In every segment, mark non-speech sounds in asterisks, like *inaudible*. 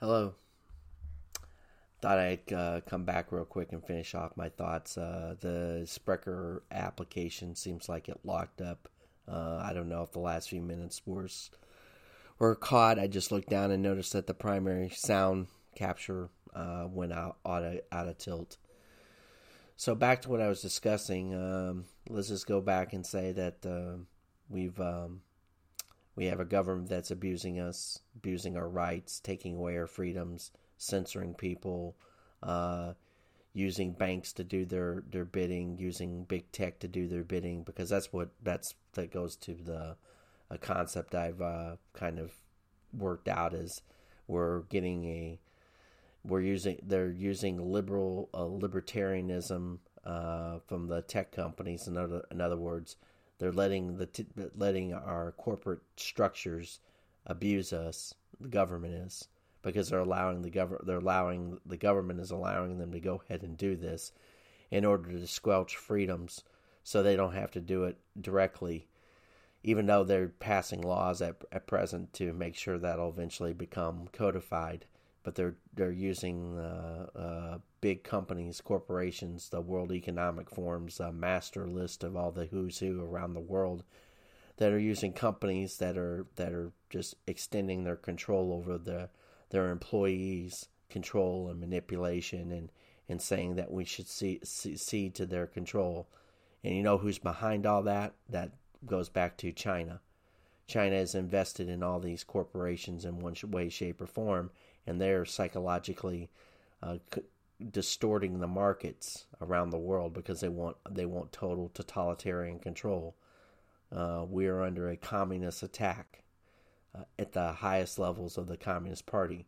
Hello. Thought I'd uh, come back real quick and finish off my thoughts. Uh, the Spreaker application seems like it locked up. Uh, I don't know if the last few minutes were were caught. I just looked down and noticed that the primary sound capture uh, went out out of, out of tilt. So back to what I was discussing. Um, let's just go back and say that uh, we've um, we have a government that's abusing us, abusing our rights, taking away our freedoms, censoring people, uh, using banks to do their, their bidding, using big tech to do their bidding, because that's what that's that goes to the a concept I've uh, kind of worked out is we're getting a we're using they're using liberal uh, libertarianism uh, from the tech companies. In other in other words, they're letting the t- letting our corporate structures abuse us. The government is because they're allowing the government they're allowing the government is allowing them to go ahead and do this in order to squelch freedoms so they don't have to do it directly even though they're passing laws at, at present to make sure that'll eventually become codified but they're they're using uh, uh, big companies, corporations, the World Economic Forum's uh, master list of all the who's who around the world that are using companies that are that are just extending their control over the their employees, control and manipulation, and and saying that we should see, see to their control. And you know who's behind all that? That goes back to China. China is invested in all these corporations in one way, shape, or form, and they're psychologically uh, c- distorting the markets around the world because they want they want total totalitarian control. Uh, we are under a communist attack uh, at the highest levels of the Communist Party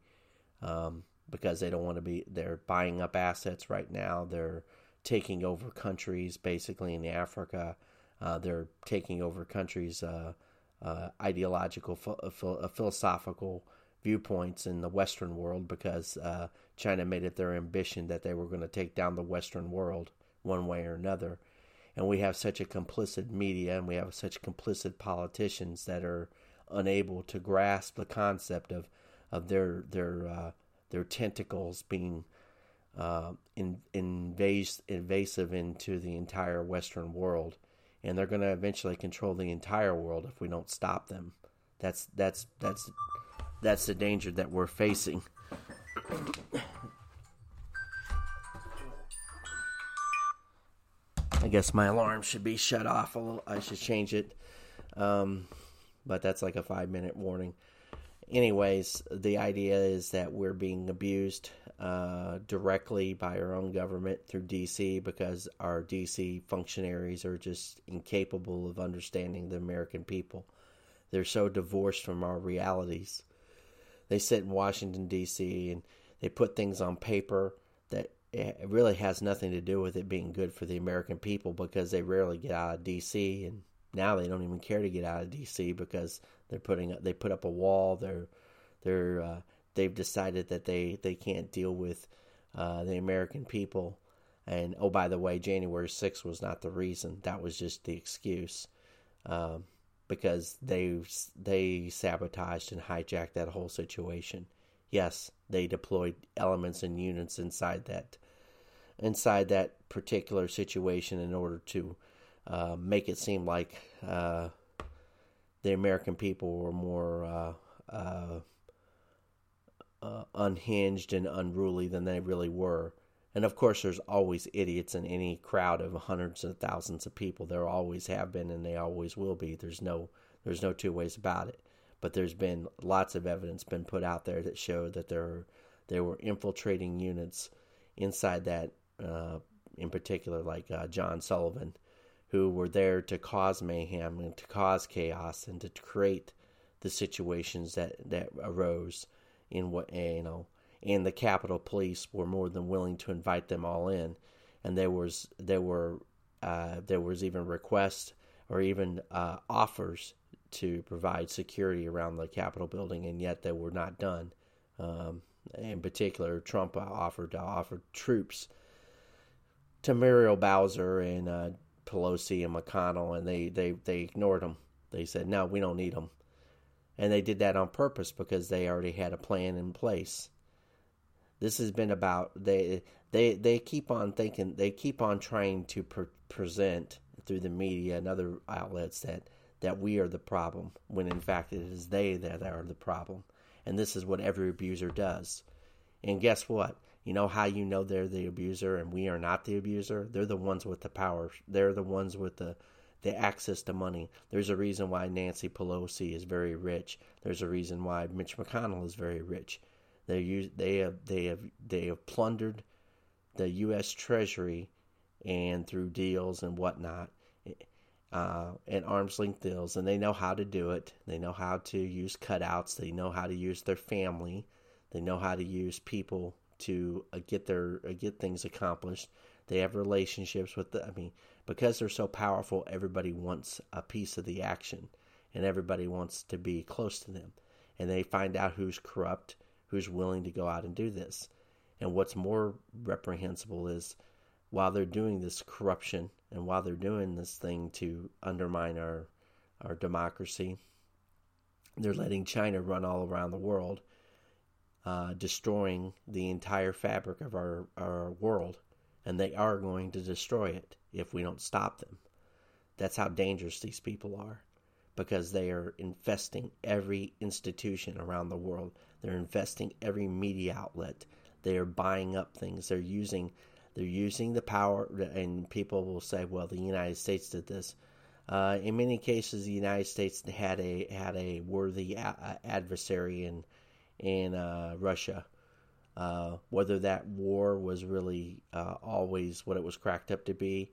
um, because they don't want to be. They're buying up assets right now. They're taking over countries, basically in Africa. Uh, they're taking over countries' uh, uh, ideological, philosophical viewpoints in the Western world because uh, China made it their ambition that they were going to take down the Western world one way or another. And we have such a complicit media and we have such complicit politicians that are unable to grasp the concept of, of their their uh, their tentacles being uh, in, invas- invasive into the entire Western world, and they're going to eventually control the entire world if we don't stop them. That's that's that's that's the danger that we're facing. I guess my alarm should be shut off. I should change it. Um, but that's like a five minute warning. Anyways, the idea is that we're being abused uh, directly by our own government through DC because our DC functionaries are just incapable of understanding the American people. They're so divorced from our realities they sit in Washington D.C. and they put things on paper that it really has nothing to do with it being good for the American people because they rarely get out of D.C. and now they don't even care to get out of D.C. because they're putting they put up a wall. They're they're uh, they've decided that they they can't deal with uh, the American people. And oh, by the way, January 6th was not the reason. That was just the excuse. Um, because they they sabotaged and hijacked that whole situation. Yes, they deployed elements and units inside that inside that particular situation in order to uh, make it seem like uh, the American people were more uh, uh, uh unhinged and unruly than they really were. And of course, there's always idiots in any crowd of hundreds of thousands of people. There always have been, and they always will be. There's no, there's no two ways about it. But there's been lots of evidence been put out there that showed that there, there were infiltrating units inside that, uh, in particular, like uh, John Sullivan, who were there to cause mayhem and to cause chaos and to create the situations that that arose in what you know and the Capitol Police were more than willing to invite them all in, and there was there were uh, there was even requests or even uh, offers to provide security around the Capitol building, and yet they were not done. Um, in particular, Trump offered to offer troops to Muriel Bowser and uh, Pelosi and McConnell, and they, they, they ignored them. They said, no, we don't need them. And they did that on purpose because they already had a plan in place This has been about they they they keep on thinking they keep on trying to pre- present through the media and other outlets that that we are the problem when in fact it is they that are the problem. And this is what every abuser does. And guess what? You know how you know they're the abuser and we are not the abuser? They're the ones with the power. They're the ones with the the access to money. There's a reason why Nancy Pelosi is very rich. There's a reason why Mitch McConnell is very rich. They they have they have they have plundered the U.S. Treasury and through deals and whatnot, uh, and arm's length deals, and they know how to do it. They know how to use cutouts. They know how to use their family. They know how to use people to uh, get their uh, get things accomplished. They have relationships with the. I mean, because they're so powerful, everybody wants a piece of the action, and everybody wants to be close to them. And they find out who's corrupt, who's willing to go out and do this. And what's more reprehensible is while they're doing this corruption and while they're doing this thing to undermine our our democracy, they're letting China run all around the world, uh, destroying the entire fabric of our, our world. And they are going to destroy it if we don't stop them. That's how dangerous these people are because they are infesting every institution around the world. They're investing every media outlet. They are buying up things. They're using they're using the power, and people will say, "Well, the United States did this." Uh, in many cases, the United States had a had a worthy a- adversary in in uh, Russia. Uh, whether that war was really uh, always what it was cracked up to be,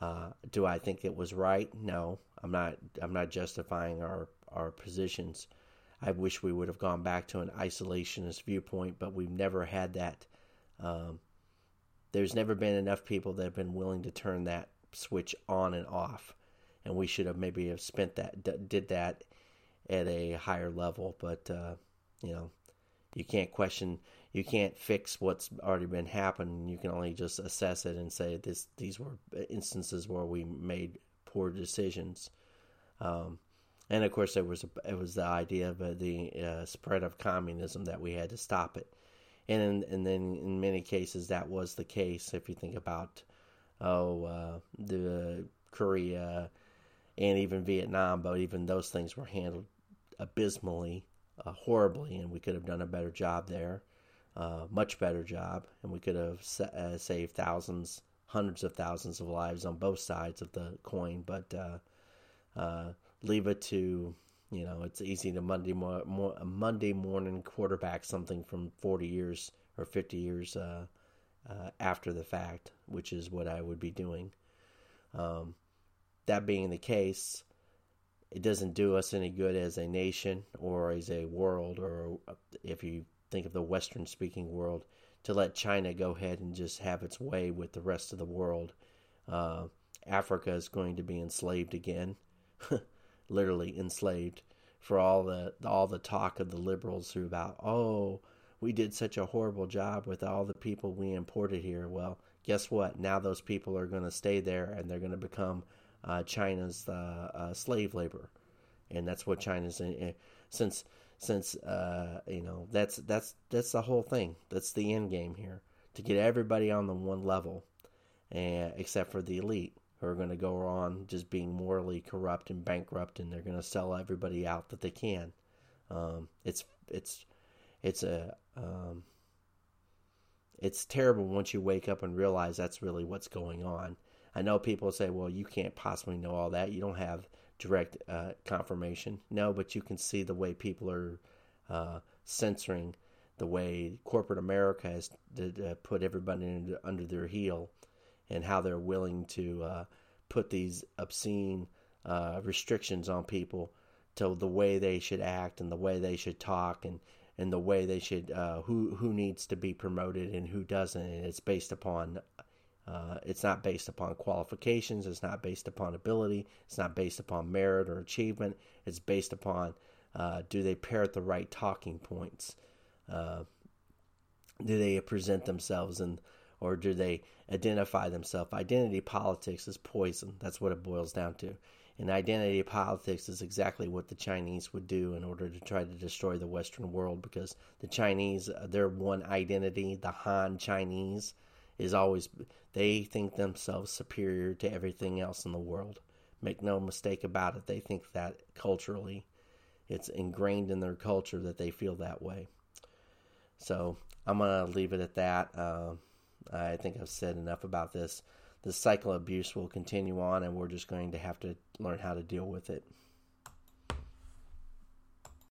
uh, do I think it was right? No, I'm not. I'm not justifying our our positions. I wish we would have gone back to an isolationist viewpoint, but we've never had that. Um, there's never been enough people that have been willing to turn that switch on and off, and we should have maybe have spent that did that at a higher level. But uh, you know, you can't question, you can't fix what's already been happening. You can only just assess it and say this these were instances where we made poor decisions. Um, and of course, there was a, it was the idea of uh, the uh, spread of communism that we had to stop it and and then in many cases that was the case. If you think about oh uh, the Korea and even Vietnam, but even those things were handled abysmally, uh, horribly, and we could have done a better job there, uh, much better job, and we could have sa- uh, saved thousands, hundreds of thousands of lives on both sides of the coin. But leave it to you know, it's easy to Monday mo- mo- Monday morning quarterback something from 40 years or 50 years uh, uh, after the fact, which is what I would be doing. Um, that being the case, it doesn't do us any good as a nation or as a world, or if you think of the Western speaking world, to let China go ahead and just have its way with the rest of the world. Uh, Africa is going to be enslaved again. *laughs* literally enslaved for all the all the talk of the liberals who about oh we did such a horrible job with all the people we imported here. Well, guess what? Now those people are going to stay there and they're going to become uh, China's uh, uh, slave labor, and that's what China's in, in, since since uh, you know that's that's that's the whole thing. That's the end game here to get everybody on the one level, and except for the elite who are going to go on just being morally corrupt and bankrupt, and they're going to sell everybody out that they can. Um, it's it's it's a um, it's terrible once you wake up and realize that's really what's going on. I know people say, "Well, you can't possibly know all that. You don't have direct uh, confirmation." No, but you can see the way people are uh, censoring, the way corporate America has uh, put everybody under their heel and how they're willing to uh, put these obscene uh, restrictions on people to the way they should act and the way they should talk and, and the way they should uh, who who needs to be promoted and who doesn't. And it's based upon uh, it's not based upon qualifications. It's not based upon ability. It's not based upon merit or achievement. It's based upon uh, do they parrot the right talking points? Uh, do they present themselves in or do they identify themselves? Identity politics is poison. That's what it boils down to. And identity politics is exactly what the Chinese would do in order to try to destroy the Western world because the Chinese, their one identity, the Han Chinese, is always, they think themselves superior to everything else in the world. Make no mistake about it, they think that culturally. It's ingrained in their culture that they feel that way. So I'm going to leave it at that. Uh, I think I've said enough about this the cycle of abuse will continue on, and we're just going to have to learn how to deal with it.